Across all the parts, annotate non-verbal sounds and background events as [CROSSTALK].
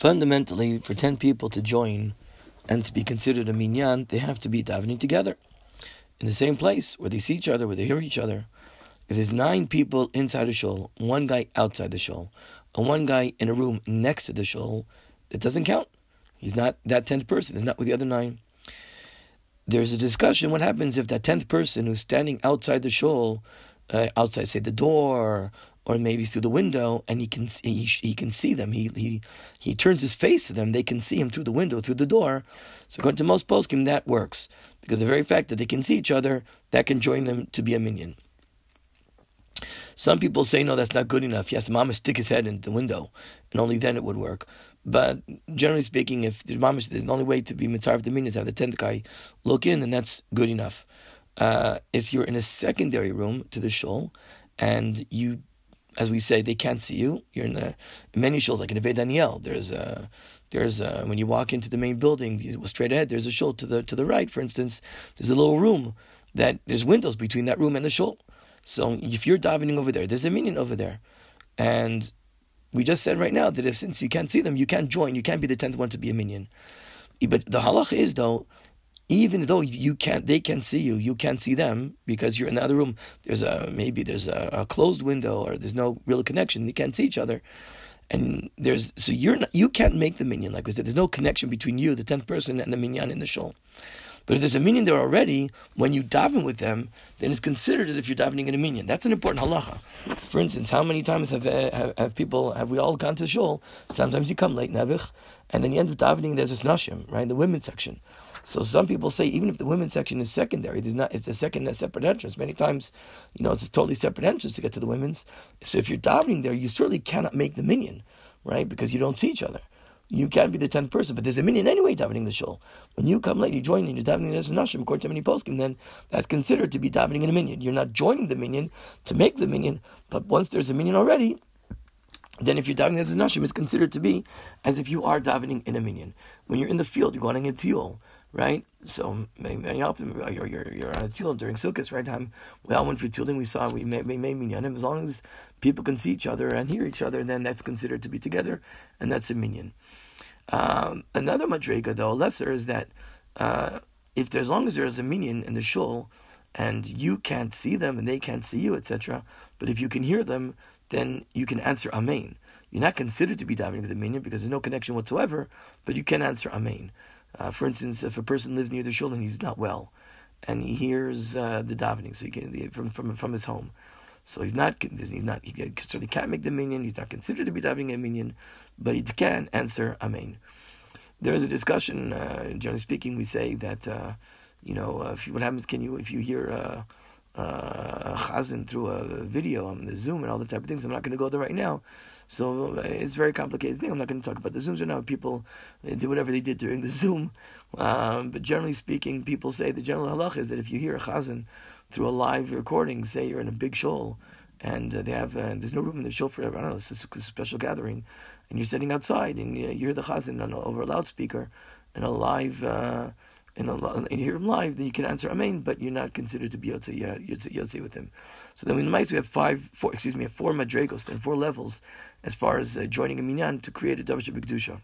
Fundamentally, for 10 people to join and to be considered a minyan, they have to be davening together in the same place where they see each other, where they hear each other. If there's nine people inside a shul, one guy outside the shul, and one guy in a room next to the shul, it doesn't count. He's not that tenth person. He's not with the other nine. There's a discussion. What happens if that tenth person who's standing outside the shul, uh, outside, say the door, or maybe through the window, and he can he, he can see them. He he he turns his face to them. They can see him through the window, through the door. So according to most poskim, that works because the very fact that they can see each other that can join them to be a minyan. Some people say no, that's not good enough. He has to mama stick his head in the window, and only then it would work. But generally speaking, if the mama the only way to be mitzvah of the minyan is have the tenth guy look in, and that's good enough. Uh, if you're in a secondary room to the shul, and you as we say, they can't see you. You're in the many shuls, like in Ave Daniel. There's a there's a, when you walk into the main building, straight ahead. There's a shul to the to the right, for instance. There's a little room that there's windows between that room and the shul. So if you're davening over there, there's a minyan over there, and we just said right now that if since you can't see them, you can't join. You can't be the tenth one to be a minyan. But the halacha is though even though you can't, they can see you, you can't see them because you're in the other room. There's a maybe there's a, a closed window or there's no real connection. You can't see each other, and there's so you're not, you can't make the minyan like we said. There's no connection between you, the tenth person, and the minyan in the shul. But if there's a minyan there already, when you daven with them, then it's considered as if you're davening in a minyan. That's an important halacha. For instance, how many times have, uh, have, have, people, have we all gone to shul? Sometimes you come late, Nevich, and then you end up davening, there's a nashim, right, in the women's section. So some people say even if the women's section is secondary, there's not it's a second a separate entrance. Many times, you know, it's a totally separate entrance to get to the women's. So if you're davening there, you certainly cannot make the minyan, right? Because you don't see each other. You can't be the tenth person, but there's a minyan anyway davening the shul. When you come late, you join and you're davening the nashim according to many poskim, then that's considered to be davening in a minyan. You're not joining the minyan to make the minyan, but once there's a minyan already, then if you're davening as a nashim, it's considered to be as if you are davening in a minyan. When you're in the field, you're going into tiyul right? So many often you're, you're, you're on a tefillin during Sukkot, right? Time all went for tefillin. We saw we made, made minyanim. As long as people can see each other and hear each other, then that's considered to be together, and that's a minyan. Um, another madrega, though lesser, is that uh, if as long as there is a minyan in the shul, and you can't see them and they can't see you, etc. But if you can hear them, then you can answer Amen. You're not considered to be davening with the minyan because there's no connection whatsoever, but you can answer Amen. Uh, for instance, if a person lives near the shul and he's not well, and he hears uh, the davening, so he can, from from from his home, so he's not he's not he certainly can't make the minyan. He's not considered to be davening a minyan, but he can answer amen. There is a discussion. Uh, generally speaking, we say that uh, you know uh, if, what happens. Can you if you hear uh, uh, chazan through a video on the Zoom and all the type of things. I'm not going to go there right now. So uh, it's a very complicated thing. I'm not going to talk about the Zooms right now. People uh, do whatever they did during the [LAUGHS] Zoom. Um, but generally speaking, people say the general halach is that if you hear a chazan through a live recording, say you're in a big shul, and uh, they have uh, there's no room in the shul for I don't know, it's a special gathering, and you're sitting outside and you, hear the chazan on, over a loudspeaker in a live uh, in a, and you hear him live, then you can answer Amen, but you're not considered to be Yotze, with him. So then in the mice we have five, four, excuse me, four madrigos, then four levels as far as uh, joining a minyan to create a davar b'kedusha.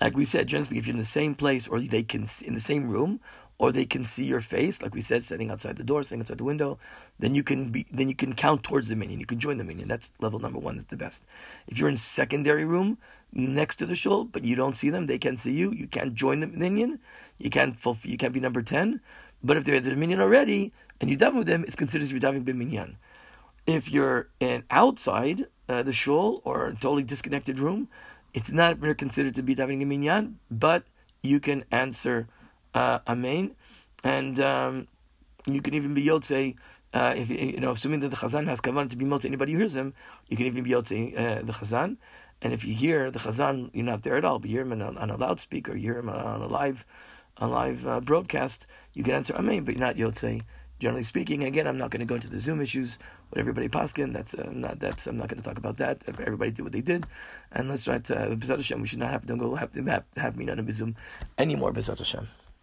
Like we said, generally if you're in the same place or they can in the same room, or they can see your face, like we said, sitting outside the door, sitting outside the window, then you can be then you can count towards the minyan. You can join the minyan. That's level number one. That's the best. If you're in secondary room, next to the shul, but you don't see them, they can see you. You can't join the minyan. You can't fulfill, you can't be number ten. But if they're the minyan already and you daven with them, it's considered to be davening bin minyan. If you're in outside uh, the shul or a totally disconnected room, it's not considered to be davening a minyan, but you can answer uh, amen, and um, you can even be yotze. Uh, if you know, assuming that the chazan has kavan to be motze anybody who hears him, you can even be yotze uh, the chazan. And if you hear the Chazan, you're not there at all, but you hear him on a, on a loudspeaker, you hear him on a live, a live uh, broadcast, you can answer Amen, but you're not Yotze. Generally speaking, again, I'm not going to go into the Zoom issues. What everybody paskin, that's uh, not that's I'm not going to talk about that. Everybody did what they did, and let's try to uh, Hashem. We should not have to go have to have, have me a Zoom anymore. Bezat Hashem.